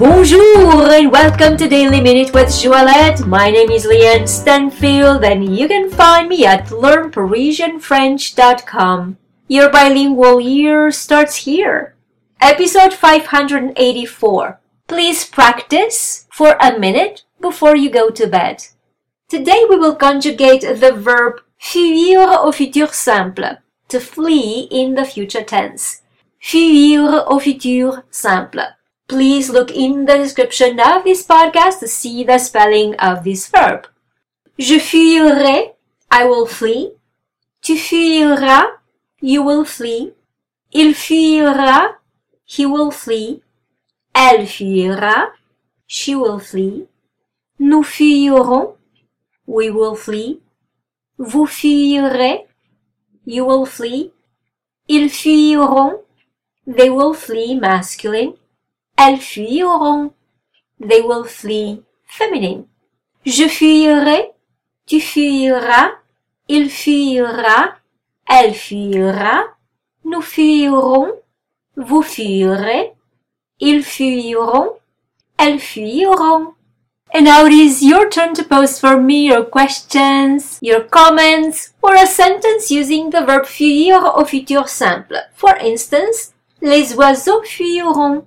Bonjour and welcome to Daily Minute with Joëlette. My name is Leanne Stanfield and you can find me at learnparisianfrench.com. Your bilingual year starts here. Episode 584. Please practice for a minute before you go to bed. Today we will conjugate the verb fuir au futur simple, to flee in the future tense. Fuir au futur simple. Please look in the description of this podcast to see the spelling of this verb. Je fuirai, I will flee. Tu fuiras, you will flee. Il fuira, he will flee. Elle fuira, she will flee. Nous fuirons, we will flee. Vous fuirez, you will flee. Ils fuiront, they will flee masculine. Elles fuiront. They will flee feminine. Je fuirai. Tu fuiras. Il fuira. Elle fuira. Nous fuirons. Vous fuirez. Ils fuiront. Elles fuiront. And now it is your turn to post for me your questions, your comments, or a sentence using the verb fuir au futur simple. For instance, les oiseaux fuiront